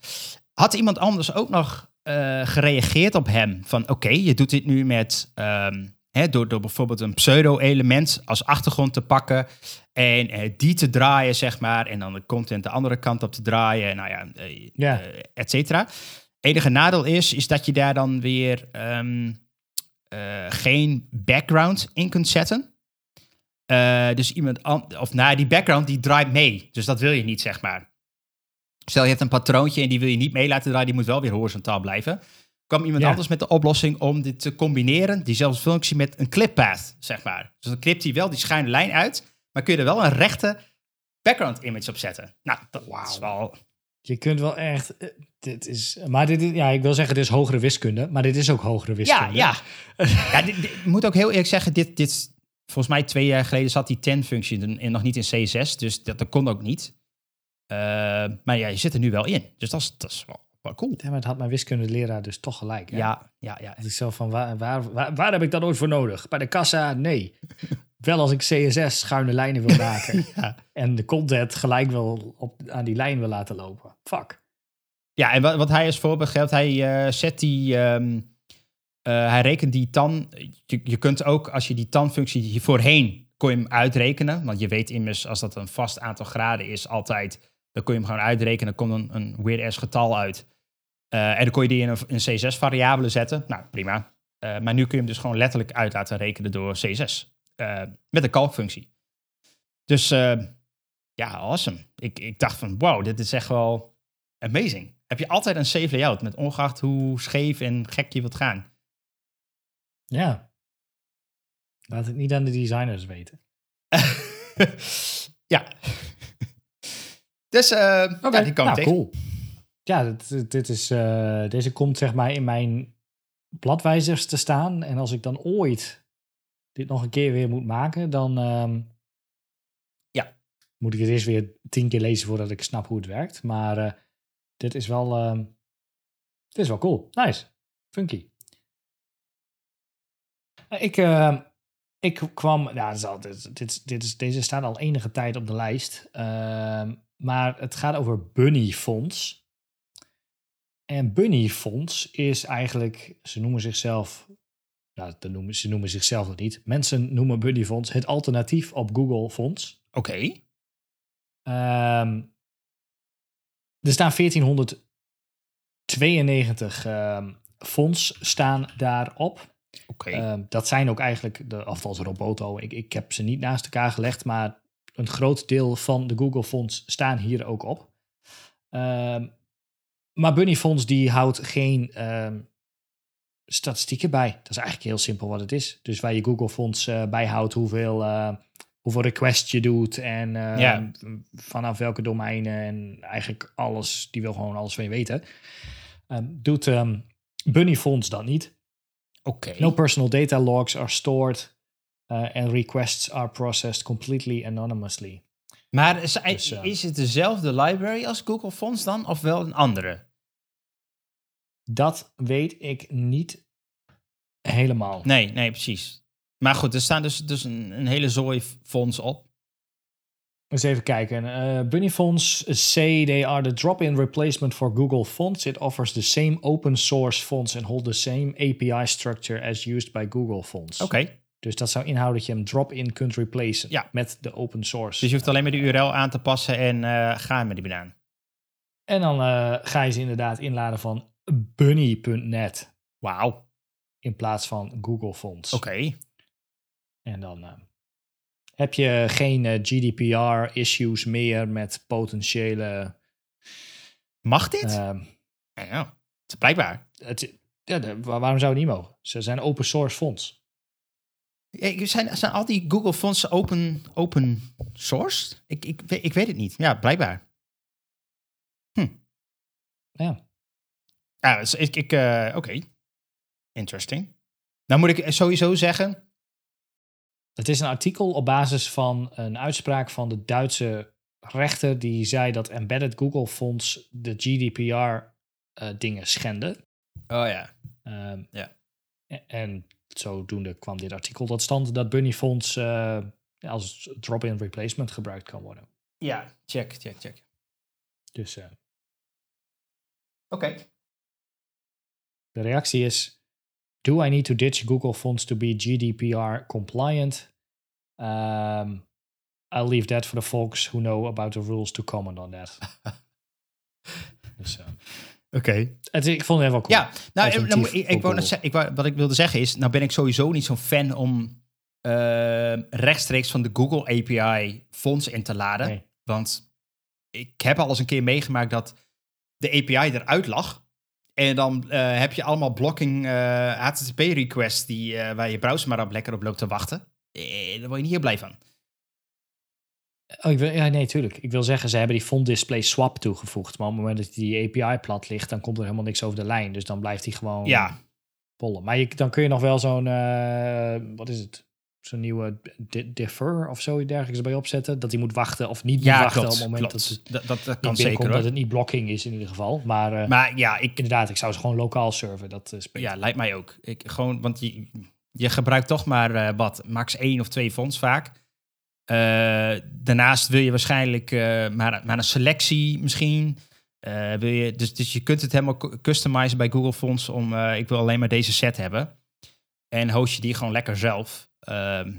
S2: Had iemand anders ook nog eh, gereageerd op hem? Van oké, je doet dit nu met... ehm, hè, door, door bijvoorbeeld een pseudo-element als achtergrond te pakken. En eh, die te draaien, zeg maar. En dan de content de andere kant op te draaien. Nou ja, eh,
S1: Ja.
S2: et cetera. Enige nadeel is, is dat je daar dan weer ehm, eh, geen background in kunt zetten. Dus iemand, an- of nou, die background die draait mee. Dus dat wil je niet, zeg maar. Stel je hebt een patroontje en die wil je niet mee laten draaien, die moet wel weer horizontaal blijven. kwam iemand
S1: Ja.
S2: anders met de oplossing om dit te combineren, diezelfde functie, met een clippath, zeg maar. Dus dan knipt hij wel die schuine lijn uit, maar kun je er wel een rechte background image op zetten. Nou, dat is wel...
S1: Je kunt wel echt. eh, Dit is. Maar dit is. Ja, ik wil zeggen, dit is hogere wiskunde. Maar dit is ook hogere
S2: Ja,
S1: wiskunde.
S2: ja. *laughs* ja dit, dit- ik moet ook heel eerlijk zeggen, dit, dit, volgens mij twee jaar geleden zat die 10-functie en, en nog niet in C6, dus dat, dat kon ook niet. Eh, maar ja, je zit er nu wel in, dus dat is, dat is wel, wel cool.
S1: Ja, maar het had mijn wiskundeleraar dus toch gelijk. hè?
S2: Ja, ja, ja.
S1: Dat ik zo van, waar, waar, waar, waar heb ik dat ooit voor nodig? Bij de kassa? Nee. *laughs* Wel als ik CSS schuine lijnen wil maken. *laughs*
S2: Ja.
S1: En de content gelijk wil op, aan die lijn wil laten lopen. Fuck.
S2: Ja, en wat, wat hij als voorbeeld geldt, hij eh, zet die, ehm, eh, hij rekent die tan. Je, je kunt ook, als je die tan-functie hier voorheen, kon je hem uitrekenen. Want je weet immers, als dat een vast aantal graden is, altijd, dan kon je hem gewoon uitrekenen. Dan komt een, een weird-ass getal uit. Eh, en dan kon je die in een, een C6-variabele zetten. Nou, prima. Eh, maar nu kun je hem dus gewoon letterlijk uit laten rekenen door C6. eh, met een kalkfunctie. Dus ja, awesome. Ik, ik dacht van, wow, dit is echt wel amazing. Heb je altijd een safe layout, met ongeacht hoe scheef en gek je wilt gaan.
S1: Ja. Laat het niet aan de designers weten. *laughs*
S2: ja. Dus, eh ja, die kan
S1: nou,
S2: tegen.
S1: cool. Ja, dit, dit is, eh, deze komt zeg maar in mijn bladwijzers te staan. En als ik dan ooit dit nog een keer weer moet maken, dan ehm,
S2: Ja.
S1: moet ik het eerst weer tien keer lezen voordat ik snap hoe het werkt. Maar eh, dit is wel, ehm, dit is wel cool. Nice. Funky. Ik, eh, ik kwam, ja, dit is dit, is, deze staat al enige tijd op de lijst. Ehm, maar het gaat over Bunny Fonds. En Bunny Fonds is eigenlijk, ze noemen zichzelf, nou, dat noemen, ze noemen zichzelf nog niet. Mensen noemen Bunny Fonds het alternatief op Google Fonds.
S2: Oké.
S1: Ehm, er staan 1492 ehm, fonds staan daarop.
S2: Oké.
S1: Ehm, dat zijn ook eigenlijk, de, althans Roboto, ik, ik heb ze niet naast elkaar gelegd, maar een groot deel van de Google Fonds staan hier ook op. Ehm, maar Bunny Fonds die houdt geen ehm, statistieken bij. Dat is eigenlijk heel simpel wat het is. Dus waar je Google Fonds eh, bijhoudt hoeveel, eh, hoeveel requests je doet en ehm,
S2: Ja.
S1: vanaf welke domeinen en eigenlijk alles, die wil gewoon alles van je weten. Doet Bunny Fonds dat niet.
S2: Oké.
S1: No personal data logs are stored uh, and requests are processed completely anonymously.
S2: Maar is,
S1: Dus, eh,
S2: is het dezelfde library als Google Fonts dan, of wel een andere?
S1: Dat weet ik niet helemaal.
S2: Nee, nee, precies. Maar goed, er staan dus, dus een, een hele zooi fonds op.
S1: Eens even kijken. Uh, Bunny Fonts say they are the drop-in replacement for Google Fonts. It offers the same open source fonts and hold the same API structure as used by Google Fonts.
S2: Oké.
S1: Dus dat zou inhouden dat je hem drop-in kunt replacen
S2: Ja.
S1: met de open source.
S2: Dus je hoeft alleen maar de URL aan te passen en eh gaan met die banaan.
S1: En dan eh, ga je ze inderdaad inladen van bunny.net
S2: Wauw.
S1: in plaats van Google Fonts.
S2: Oké.
S1: En dan eh, heb je geen GDPR-issues meer met potentiële.
S2: Mag dit? ja, ja. Het is blijkbaar.
S1: het, ja, de- waarom zou het niet mogen? Ze zijn open source fonds.
S2: Eh, Zijn, zijn al die Google Fonts open, open source? Ik, ik, weet- ik weet het niet. Ja, blijkbaar.
S1: Ja.
S2: Ja, dus ik, ik eh, oké. Interesting. Nou moet ik sowieso zeggen,
S1: Het is een artikel op basis van een uitspraak van de Duitse rechter die zei dat embedded Google fonds de GDPR-dingen schenden.
S2: oh ja.
S1: Ehm,
S2: Ja.
S1: En zodoende kwam dit artikel tot stand dat Bunny Fonds eh, als drop-in replacement gebruikt kan worden.
S2: Ja, check, check, check.
S1: Dus eh,
S2: Oké.
S1: de reactie is: Do I need to ditch Google Fonts to be GDPR compliant? Um, I'll leave that for the folks who know about the rules to comment on that. *laughs* dus, eh,
S2: Oké.
S1: ik vond het wel cool.
S2: Ja, nou, ik, ik wou net ik wat ik wilde zeggen is, nou ben ik sowieso niet zo'n fan om eh, rechtstreeks van de Google API fonds in te laden.
S1: Nee.
S2: Want ik heb al eens een keer meegemaakt dat de API eruit lag. En dan eh, heb je allemaal blocking eh, HTTP-requests die, eh, waar je browser maar op lekker op loopt te wachten. Eh, daar word je niet heel blij van.
S1: Oh, ik wil, ja, nee, tuurlijk. Ik wil zeggen, ze hebben die font display swap toegevoegd. Maar op het moment dat die API plat ligt, dan komt er helemaal niks over de lijn. Dus dan blijft hij gewoon
S2: Ja,
S1: pollen. Maar je, dan kun je nog wel zo'n, eh, wat is het? Zo'n nieuwe di- differ of zo dergelijks erbij opzetten. Dat hij moet wachten of niet moet
S2: ja
S1: wachten
S2: klopt.
S1: op het moment
S2: klopt.
S1: dat het
S2: dat, dat, dat
S1: niet
S2: kan zeker hoor.
S1: dat het niet blocking is in ieder geval. Maar, eh,
S2: Maar ja, ik,
S1: inderdaad, ik zou ze gewoon lokaal serven. Dat beter.
S2: ja, lijkt mij ook. Ik, gewoon, want je, je gebruikt toch maar eh, wat, max één of twee fonts vaak. Eh, daarnaast wil je waarschijnlijk eh, maar, maar een selectie misschien. Eh, wil je, dus, dus je kunt het helemaal cu- customizen bij Google Fonts om, ik wil alleen maar deze set hebben. En host je die gewoon lekker zelf. Ehm,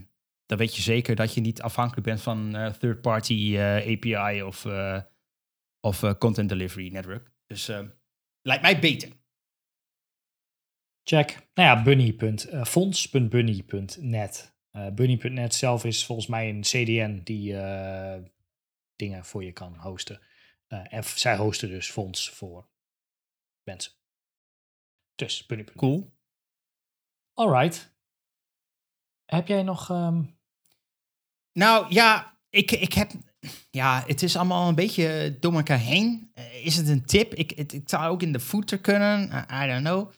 S2: dan weet je zeker dat je niet afhankelijk bent van third-party API of, of content delivery network. Dus lijkt mij beter.
S1: Check. Nou ja, bunny. Eh, bunny.net zelf is volgens mij een CDN die eh, dingen voor je kan hosten. Eh, en zij hosten dus fonds voor mensen. Dus bunny.net.
S2: Cool.
S1: Alright. Heb jij nog... ehm,
S2: Nou ja, ik, ik heb. Ja, het is allemaal een beetje door elkaar heen. Is het een tip? Ik, het, ik zou ook in de footer kunnen. I, I don't know.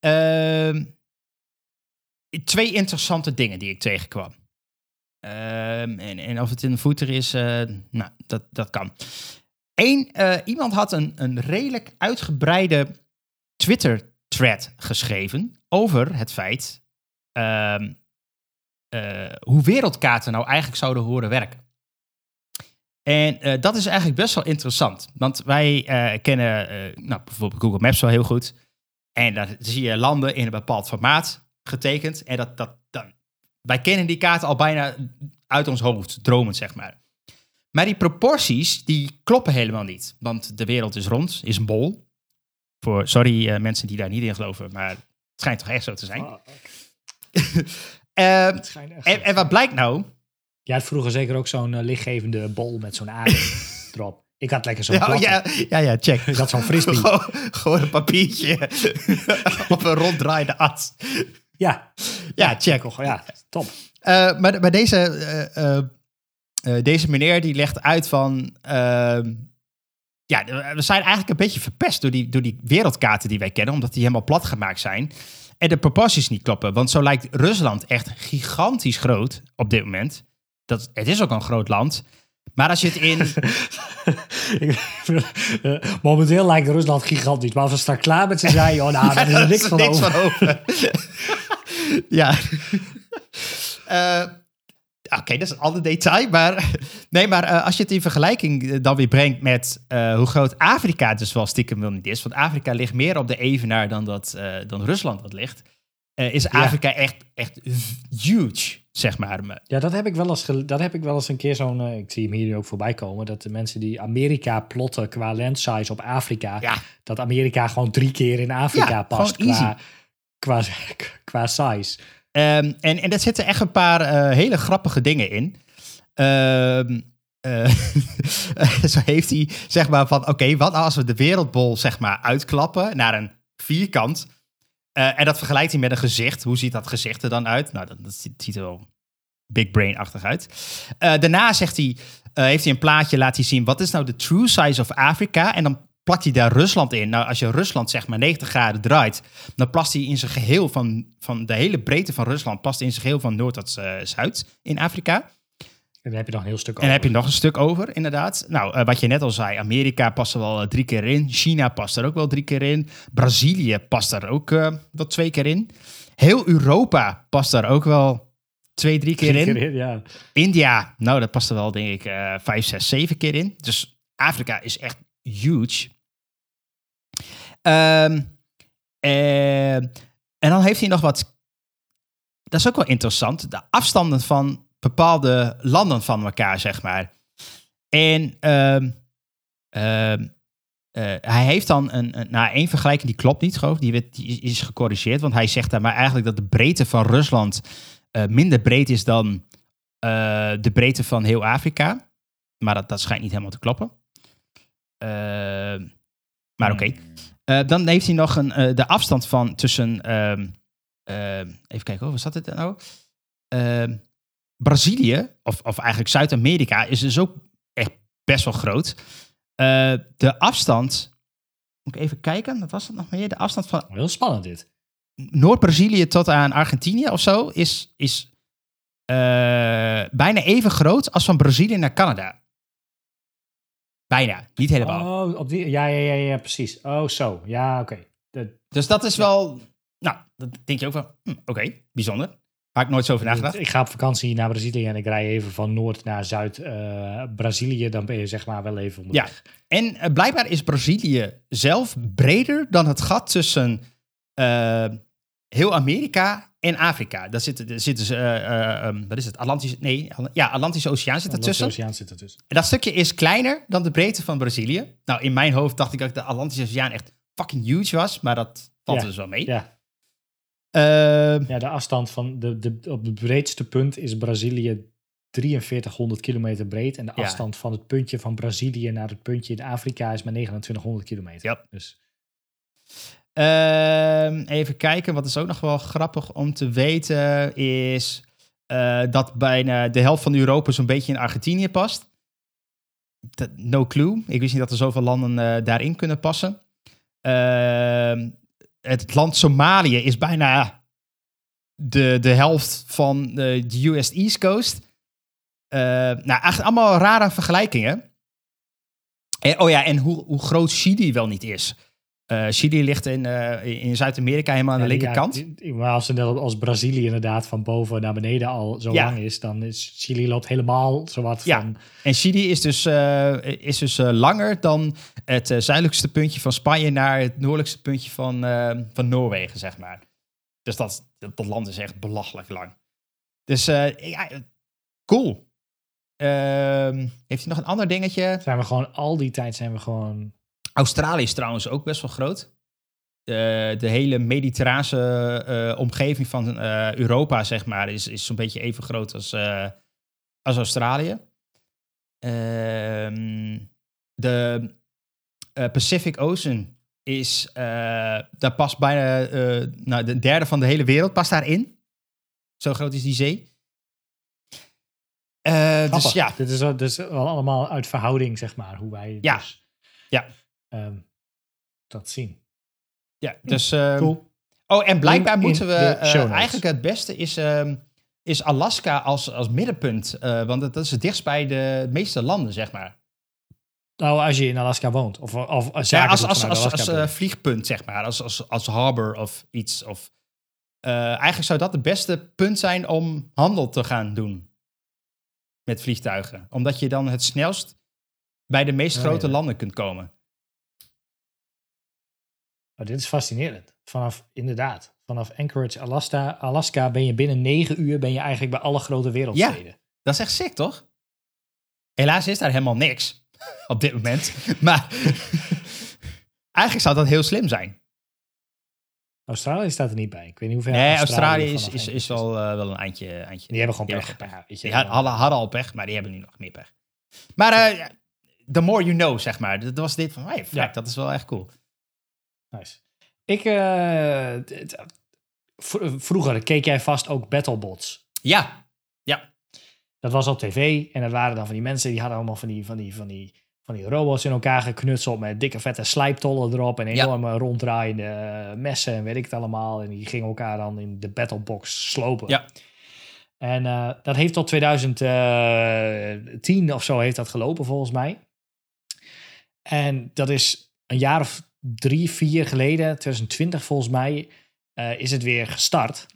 S2: Ehm, twee interessante dingen die ik tegenkwam. Ehm, en, en of het in de footer is, eh, nou, dat, dat kan. Eén, eh, iemand had een, een redelijk uitgebreide Twitter-thread geschreven over het feit eh, hoe wereldkaarten nou eigenlijk zouden horen werken. En dat is eigenlijk best wel interessant. Want wij kennen nou, bijvoorbeeld Google Maps wel heel goed. En dan zie je landen in een bepaald formaat getekend. En dat, dat, dan, wij kennen die kaarten al bijna uit ons hoofd, dromend zeg maar. Maar die proporties, die kloppen helemaal niet. Want de wereld is rond, is een bol. Voor, sorry eh, mensen die daar niet in geloven, maar het schijnt toch echt zo te zijn.
S1: ah, *laughs*
S2: Eh,
S1: het schijnt echt
S2: en, en wat blijkt nou?
S1: Jij had vroeger zeker ook zo'n eh, lichtgevende bol met zo'n adem *laughs* erop. Ik had lekker zo'n
S2: Ja, oh, ja, ja, ja, check.
S1: Ik had zo'n frisbee. *laughs*
S2: gewoon, gewoon een papiertje op een ronddraaiende as.
S1: Ja,
S2: Ja, check.
S1: toch, ja, top.
S2: Eh, maar, maar deze, eh, eh, deze meneer die legt uit van... ehm, ja, we zijn eigenlijk een beetje verpest door die, door die wereldkaarten die wij kennen... omdat die helemaal plat gemaakt zijn. En de proporties niet kloppen. Want zo lijkt Rusland echt gigantisch groot op dit moment. Dat, het is ook een groot land. Maar als je het in... *laughs*
S1: Momenteel lijkt Rusland gigantisch. Maar als we straks klaar met ze zijn, oh, nou, daar is er *laughs* niks van
S2: niks
S1: over.
S2: van over. *laughs* *laughs* ja. *laughs* Eh, Oké, dat is een ander detail. Maar, *laughs* nee, maar eh, als je het in vergelijking eh, dan weer brengt met hoe groot Afrika dus wel stiekem wel niet is. Want Afrika ligt meer op de evenaar dan, dat, dan Rusland dat ligt. is Afrika echt, echt huge, zeg maar.
S1: Ja, dat heb ik wel eens, dat heb ik wel eens een keer zo'n... ik zie hem hier nu ook voorbij komen. Dat de mensen die Amerika plotten qua land size op Afrika...
S2: Ja,
S1: dat Amerika gewoon drie keer in Afrika
S2: Ja,
S1: past
S2: gewoon
S1: qua, qua, *laughs* qua size.
S2: Ehm, en, en er zitten echt een paar eh, hele grappige dingen in. Ehm, eh, *laughs* zo heeft hij zeg maar van, oké, wat als we de wereldbol zeg maar uitklappen naar een vierkant. Eh, en dat vergelijkt hij met een gezicht. Hoe ziet dat gezicht er dan uit? Nou, dat, ziet, er wel big brain-achtig uit. Daarna zegt hij, heeft hij een plaatje laat hij zien, wat is nou de true size of Afrika? En dan plakt hij daar Rusland in. Nou, als je Rusland zeg maar 90 graden draait, dan plast hij in zijn geheel van, van de hele breedte van Rusland, plast in zijn geheel van noord tot eh, zuid in Afrika.
S1: En dan heb je nog een heel stuk
S2: En dan heb je
S1: over.
S2: nog een stuk over, inderdaad. Nou, eh, wat je net al zei, Amerika past er wel eh, drie keer in. China past er ook wel drie keer in. Brazilië past er ook wel twee keer in. Heel Europa past daar ook wel twee, drie keer
S1: Drie
S2: in.
S1: keer in, Ja.
S2: India, nou, dat past er wel, denk ik, vijf, zes, zeven keer in. Dus Afrika is echt huge. Ehm, eh, en dan heeft hij nog wat. Dat is ook wel interessant. De afstanden van bepaalde landen van elkaar, zeg maar. En ehm, ehm, eh, hij heeft dan een, een, nou, één vergelijking die klopt niet, geloof ik. Die, werd, die is- gecorrigeerd. Want hij zegt daar maar eigenlijk dat de breedte van Rusland eh, minder breed is dan de breedte van heel Afrika. Maar dat, dat schijnt niet helemaal te kloppen. Maar oké. Eh, dan heeft hij nog een, eh, de afstand van tussen. ehm, ehm, even kijken, hoor, wat zat dit nou? Ehm, Brazilië, of, of eigenlijk Zuid-Amerika, is dus ook echt best wel groot. Eh, de afstand. Moet ik even kijken, wat was dat nog meer? De afstand van
S1: Heel spannend dit.
S2: Noord-Brazilië tot aan Argentinië of zo is, is eh, bijna even groot als van Brazilië naar Canada. Bijna, niet helemaal.
S1: Oh, op die, ja, ja, ja, ja, precies. Oh, zo. Ja, oké.
S2: Dus dat is wel, nou, dat denk je ook van, hm, oké, bijzonder. Waar ik nooit zo over nagedacht.
S1: Ik ga op vakantie naar Brazilië en ik rij even van Noord naar Zuid-Brazilië. dan ben je zeg maar wel even onderweg.
S2: En eh, blijkbaar is Brazilië zelf breder dan het gat tussen eh, heel Amerika en Afrika. Daar zitten, daar zitten ze, eh, eh, ehm, wat is het, Atlantische, nee, ja, Atlantische Oceaan zit ertussen.
S1: Oceaan zit ertussen.
S2: En dat stukje is kleiner dan de breedte van Brazilië. Nou, in mijn hoofd dacht ik dat de Atlantische Oceaan echt fucking huge was, maar dat valt
S1: Ja,
S2: dus wel mee.
S1: Ja,
S2: Ehm,
S1: ja, de afstand van de, de, op het breedste punt is Brazilië 4300 kilometer breed. En de
S2: Ja.
S1: afstand van het puntje van Brazilië naar het puntje in Afrika is maar 2900 kilometer.
S2: Ja.
S1: Dus
S2: Ehm, even kijken, wat is ook nog wel grappig om te weten is eh, dat bijna de helft van Europa zo'n beetje in Argentinië past. No clue. Ik wist niet dat er zoveel landen eh, daarin kunnen passen. Ehm, het land Somalië is bijna de, de helft van de, US East Coast. Eh, nou, echt allemaal rare vergelijkingen. En, oh ja, en hoe, hoe groot Chili wel niet is. Eh, Chili ligt in, eh, in Zuid-Amerika helemaal aan de
S1: Ja,
S2: linkerkant.
S1: maar als, net als Brazilië inderdaad van boven naar beneden al zo
S2: Ja.
S1: lang is, dan is Chili loopt helemaal zowat
S2: Ja.
S1: van...
S2: En Chili is dus, eh, is dus langer dan het zuidelijkste puntje van Spanje naar het noordelijkste puntje van, van Noorwegen, zeg maar. Dus dat, dat, land is echt belachelijk lang. Dus ja, cool. Ehm, heeft hij nog een ander dingetje?
S1: Zijn we gewoon, al die tijd zijn we gewoon...
S2: Australië is trouwens ook best wel groot. De, de hele mediterrane eh, omgeving van eh, Europa, zeg maar, is, is zo'n beetje even groot als, eh, als Australië. Ehm, de Pacific Ocean is, daar past bijna, nou, de derde van de hele wereld past daarin. Zo groot is die zee. Dus ja,
S1: Dit is dus wel allemaal uit verhouding, zeg maar, hoe wij
S2: Ja.
S1: dus,
S2: Ja.
S1: Ehm, dat zien.
S2: ja dus ehm,
S1: Cool.
S2: Oh, en blijkbaar
S1: In- in
S2: moeten we eh, eigenlijk het beste is, ehm, is Alaska als, als middenpunt. eh, want dat, is het dichtst bij de meeste landen, zeg maar.
S1: Nou, als je in Alaska woont. Of, of als
S2: Ja, als als, als, eh, vliegpunt, zeg maar. Als, als, als harbor of iets. Of, eh, eigenlijk zou dat het beste punt zijn om handel te gaan doen. Met vliegtuigen. Omdat je dan het snelst bij de meest
S1: Oh,
S2: grote
S1: ja.
S2: landen kunt komen.
S1: Oh, dit is fascinerend. Vanaf, inderdaad, vanaf Anchorage, Alaska, Alaska ben je binnen negen uur ben je eigenlijk bij alle grote wereldsteden.
S2: Dat is echt sick, toch? Helaas is daar helemaal niks *laughs* op dit moment. Maar *laughs* eigenlijk zou dat heel slim zijn.
S1: Australië staat er niet bij. Ik weet niet hoe ver
S2: Nee, Australië is,
S1: vanaf
S2: is, is
S1: Anchorage
S2: wel, eh, wel een eindje. eindje.
S1: Die hebben gewoon
S2: Die
S1: pech.
S2: hebben
S1: Ja, weet je,
S2: Die had- hadden, hadden al pech, maar die hebben nu nog meer pech. Maar eh, ja, the more you know, zeg maar. Dat was dit van, hey, fuck,
S1: Ja.
S2: dat is wel echt cool.
S1: Nice. Ik, eh, v- vroeger keek jij vast ook Battlebots.
S2: Ja,
S1: Dat was op tv en dat waren dan van die mensen die hadden allemaal van die, van die, van die, van die robots in elkaar geknutseld met dikke vette slijptollen erop en
S2: Ja.
S1: enorme ronddraaiende eh, messen en weet ik het allemaal. En die gingen elkaar dan in de Battlebox slopen.
S2: Ja.
S1: En eh, dat heeft tot 2010 of zo heeft dat gelopen volgens mij. En dat is een jaar of drie, vier geleden, 2020 volgens mij, eh, is het weer gestart.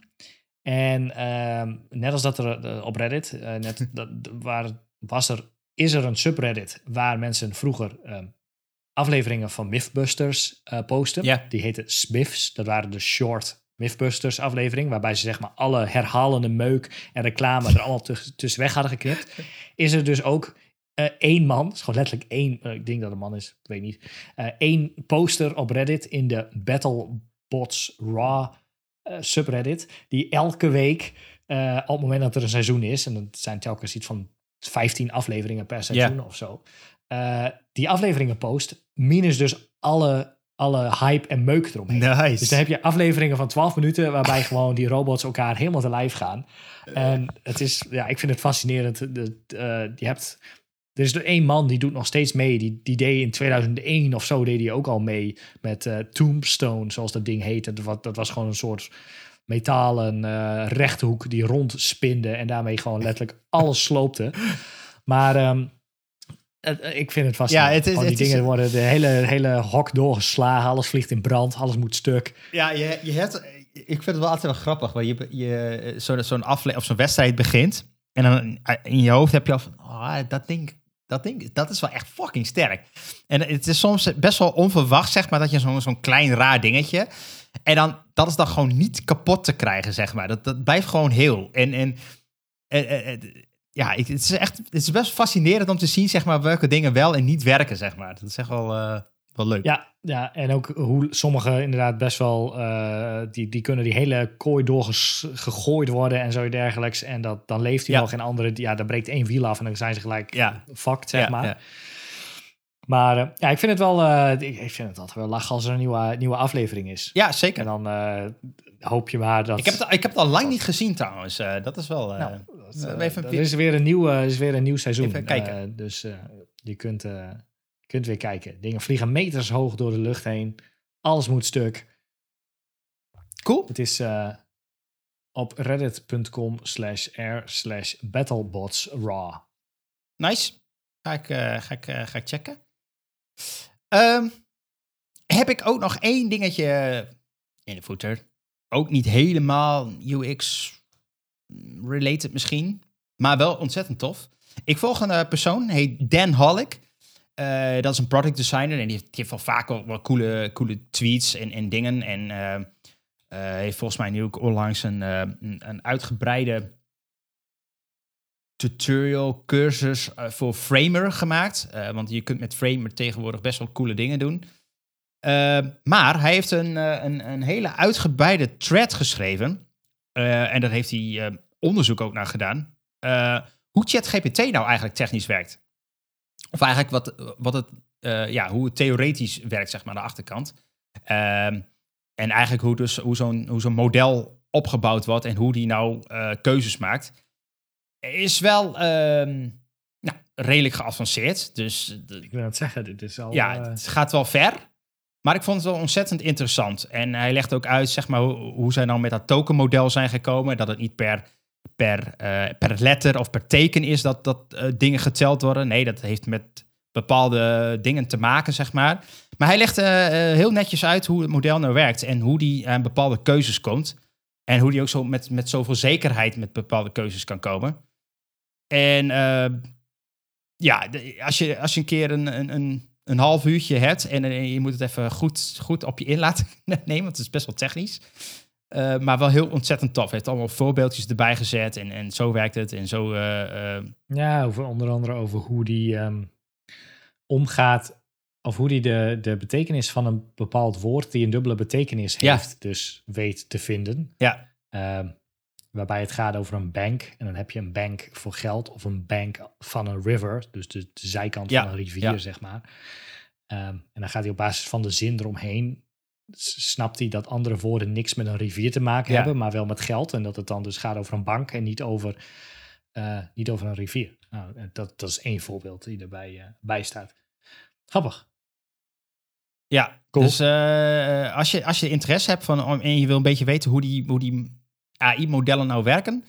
S1: En ehm, net als dat er eh, op Reddit, eh, net, *laughs* dat, waar was er, is er een subreddit waar mensen vroeger ehm, afleveringen van Mythbusters posten.
S2: Ja.
S1: Die heette Smiths. Dat waren de short Mythbusters aflevering, waarbij ze zeg maar alle herhalende meuk en reclame er allemaal tuss- tussenweg hadden geknipt. *laughs* Is er dus ook één man, is gewoon letterlijk één, eh, ik denk dat het een man is, ik weet niet, eh, één poster op Reddit in de Battlebots Raw eh, subreddit, die elke week, eh, op het moment dat er een seizoen is, en dat zijn telkens iets van 15 afleveringen per seizoen of zo, eh, die afleveringen post minus dus alle, alle hype en meuk eromheen.
S2: Nice.
S1: Dus dan heb je afleveringen van 12 minuten waarbij *laughs* gewoon die robots elkaar helemaal te lijf gaan. En het is, ja, ik vind het fascinerend. Je hebt, er is er één man die doet nog steeds mee. Die, die deed in 2001 of zo deed hij ook al mee met eh, Tombstone, zoals dat ding heette. Dat, dat was gewoon een soort metalen eh, rechthoek die rondspinde en daarmee gewoon letterlijk alles sloopte. Maar ehm, het- ik vind het fascinerend.
S2: Ja, het is-
S1: die
S2: het is-
S1: dingen worden de hele, hele hok doorgeslagen. Alles vliegt in brand. Alles moet stuk.
S2: Ja, je, je hebt, ik vind het wel altijd wel grappig, maar je, je, zo'n zo'n afle of zo'n wedstrijd begint en dan in je hoofd heb je al van, oh, dat ding, dat ding, dat is wel echt fucking sterk. En het is soms best wel onverwacht, zeg maar, dat je zo'n zo'n klein raar dingetje en dan, dat is dan gewoon niet kapot te krijgen, zeg maar. Dat, dat blijft gewoon heel. En, en, ja, het is echt, het is best fascinerend om te zien, zeg maar, welke dingen wel en niet werken, zeg maar. Dat is echt wel, eh, wel leuk.
S1: Ja, ja, en ook hoe sommige inderdaad best wel, eh, die, die kunnen die hele kooi doorgegooid worden en zo dergelijks. En dat, dan leeft hij
S2: Ja.
S1: nog en andere, ja, dan breekt één wiel af en dan zijn ze gelijk
S2: Ja.
S1: fucked, zeg
S2: Ja,
S1: maar.
S2: ja.
S1: Maar eh, ja, ik vind het wel, eh, ik, vind het altijd wel lachen als er een nieuwe, nieuwe aflevering is.
S2: Ja, zeker.
S1: En dan hoop je maar dat...
S2: Ik heb, het, ik heb het al lang niet gezien trouwens. Dat is wel...
S1: Nou, dat,
S2: even
S1: er is weer een nieuw, is weer een nieuw seizoen.
S2: Even kijken.
S1: Dus je kunt, kunt weer kijken. Dingen vliegen meters hoog door de lucht heen. Alles moet stuk.
S2: cool.
S1: Het is eh, op reddit.com slash r slash battlebots raw.
S2: Nice. Ga ik, eh, ga ik, eh, ga ik checken. Ehm, heb ik ook nog één dingetje in de footer. Ook niet helemaal UX-related misschien. Maar wel ontzettend tof. Ik volg een persoon, heet Dan Hollick. Eh, dat is een product designer en die heeft, die wel vaak wel, coole, coole tweets en, en dingen. En eh, heeft volgens mij nu ook onlangs een, een, een uitgebreide tutorial cursus voor Framer gemaakt. Want je kunt met Framer tegenwoordig best wel coole dingen doen. Maar hij heeft een, een, een hele uitgebreide thread geschreven. En daar heeft hij onderzoek ook naar gedaan. Hoe ChatGPT nou eigenlijk technisch werkt. Of eigenlijk wat, wat het, eh, ja, hoe het theoretisch werkt, zeg maar, aan de achterkant. Ehm, en eigenlijk hoe, dus, hoe zo'n hoe zo'n model opgebouwd wordt en hoe die nou eh, keuzes maakt. Is wel ehm, nou, redelijk geavanceerd. Dus
S1: Ik wil het zeggen, dit is al...
S2: ja,
S1: eh,
S2: het gaat wel ver. Maar ik vond het wel ontzettend interessant. En hij legt ook uit zeg maar, hoe, hoe zij nou met dat tokenmodel zijn gekomen. Dat het niet per, per, eh, per letter of per teken is dat, dat eh, dingen geteld worden. Nee, dat heeft met bepaalde dingen te maken, zeg maar. Maar hij legt eh, heel netjes uit hoe het model nou werkt. En hoe die aan bepaalde keuzes komt. En hoe die ook zo met, met zoveel zekerheid met bepaalde keuzes kan komen. En ja, als je, als je een keer een, een, een, half uurtje hebt en je moet het even goed, goed op je in laten *laughs* nemen, want het is best wel technisch. Eh, maar wel heel ontzettend tof. Hij heeft allemaal voorbeeldjes erbij gezet en, en zo werkt het en zo. eh, eh,
S1: Ja, over, onder andere over hoe die ehm, omgaat, of hoe die de, de betekenis van een bepaald woord die een dubbele betekenis
S2: Ja.
S1: heeft, dus weet te vinden.
S2: ja,
S1: Ehm, waarbij het gaat over een bank. En dan heb je een bank voor geld of een bank van een river, dus de, de zijkant
S2: Ja,
S1: van een rivier,
S2: ja.
S1: zeg maar. Ehm, en dan gaat hij op basis van de zin eromheen. Snapt hij dat andere woorden niks met een rivier te maken
S2: Ja.
S1: hebben, maar wel met geld. En dat het dan dus gaat over een bank en niet over, eh, niet over een rivier. Nou, eh, dat, dat is één voorbeeld die erbij eh, bij staat. Grappig.
S2: ja.
S1: Cool.
S2: Dus als, je, als je interesse hebt van, en je wil een beetje weten hoe die, hoe die AI-modellen nou werken,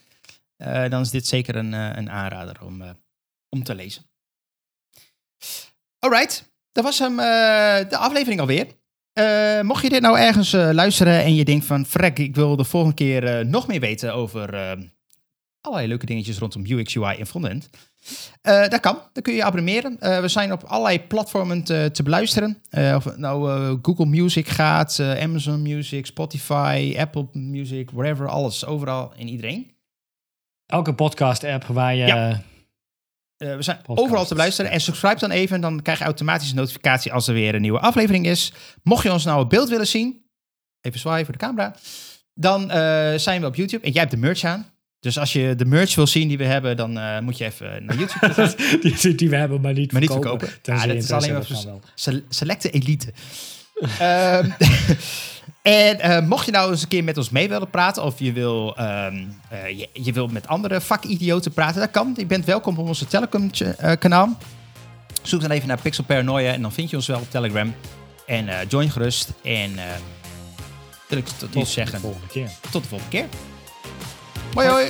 S2: dan is dit zeker een, een aanrader om, om te lezen. Alright, dat was hem, de aflevering alweer. Eh, mocht je dit nou ergens eh, luisteren en je denkt van... Frek, ik wil de volgende keer eh, nog meer weten over allerlei leuke dingetjes rondom UX, UI en frontend. Dat kan, dan kun je je abonneren. We zijn op allerlei platformen te, te beluisteren. Of het nou Google Music gaat, Amazon Music, Spotify, Apple Music, whatever. Alles, overal en iedereen.
S1: Elke podcast-app waar je...
S2: Ja. Eh, we zijn
S1: Podcast.
S2: overal te beluisteren. En subscribe dan even, dan krijg je automatisch een notificatie als er weer een nieuwe aflevering is. Mocht je ons nou op beeld willen zien, even zwaaien voor de camera, dan eh, zijn we op YouTube. En jij hebt de merch aan. Dus als je de merch wil zien die we hebben, dan eh, moet je even naar YouTube *laughs* gaan.
S1: die, die we hebben, maar niet
S2: Maar niet
S1: verkopen.
S2: verkopen. Ja,
S1: je
S2: dat is alleen maar selecte elite. *laughs* En eh, mocht je nou eens een keer met ons mee willen praten, of je wil, ehm, eh, je, je wil met andere vakidioten praten, dat kan. Je bent welkom op onze Telecom-kanaal. Zoek dan even naar Pixel Paranoia en dan vind je ons wel op Telegram. En eh, join gerust. En eh wil ik tot
S1: Tot
S2: nu
S1: de
S2: zeggen,
S1: volgende keer.
S2: tot de volgende keer. Hoi hoi!